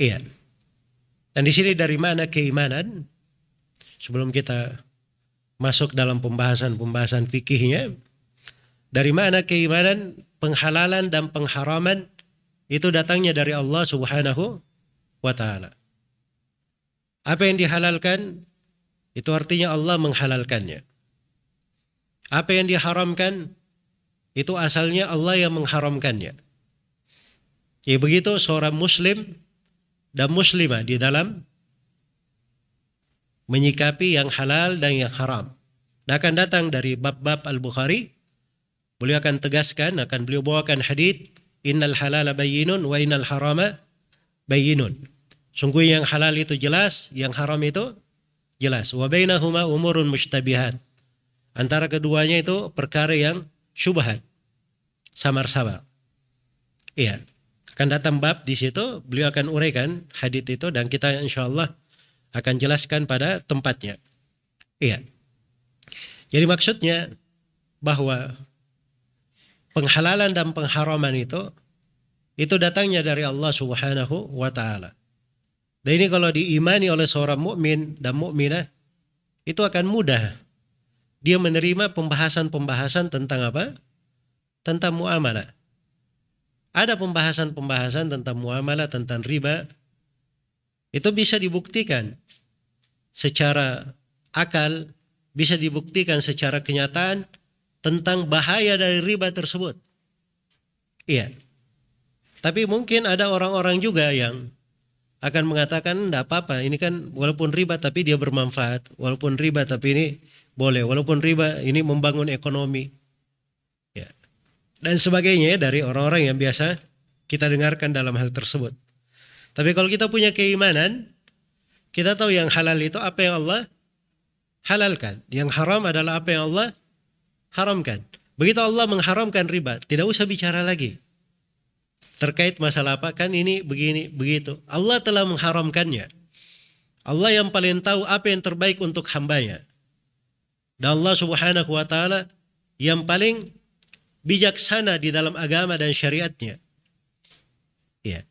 Iya. Dan di sini dari mana keimanan? Sebelum kita masuk dalam pembahasan-pembahasan fikihnya, dari mana keimanan, penghalalan dan pengharaman itu datangnya dari Allah Subhanahu wa taala. Apa yang dihalalkan itu artinya Allah menghalalkannya. Apa yang diharamkan itu asalnya Allah yang mengharamkannya. Ya begitu seorang muslim dan muslimah di dalam menyikapi yang halal dan yang haram. Nah, akan datang dari bab-bab Al-Bukhari. Beliau akan tegaskan, akan beliau bawakan hadis innal halala bayyinun wa innal harama bayyinun. Sungguh yang halal itu jelas, yang haram itu jelas. Wa bainahuma umurun mustabihat. Antara keduanya itu perkara yang syubhat. Samar-samar. Iya. Akan datang bab di situ, beliau akan uraikan hadis itu dan kita insya Allah akan jelaskan pada tempatnya. Iya. Jadi maksudnya bahwa penghalalan dan pengharaman itu itu datangnya dari Allah Subhanahu wa taala. Dan ini kalau diimani oleh seorang mukmin dan mukminah itu akan mudah dia menerima pembahasan-pembahasan tentang apa? Tentang muamalah. Ada pembahasan-pembahasan tentang muamalah, tentang riba. Itu bisa dibuktikan secara akal, bisa dibuktikan secara kenyataan tentang bahaya dari riba tersebut. Iya. Tapi mungkin ada orang-orang juga yang akan mengatakan tidak apa-apa, ini kan walaupun riba tapi dia bermanfaat, walaupun riba tapi ini boleh, walaupun riba ini membangun ekonomi. Ya. Dan sebagainya dari orang-orang yang biasa kita dengarkan dalam hal tersebut. Tapi kalau kita punya keimanan, kita tahu yang halal itu apa yang Allah halalkan. Yang haram adalah apa yang Allah haramkan. Begitu Allah mengharamkan riba, tidak usah bicara lagi. Terkait masalah apa kan ini begini begitu. Allah telah mengharamkannya. Allah yang paling tahu apa yang terbaik untuk hambanya. Dan Allah subhanahu wa ta'ala yang paling bijaksana di dalam agama dan syariatnya. Ya.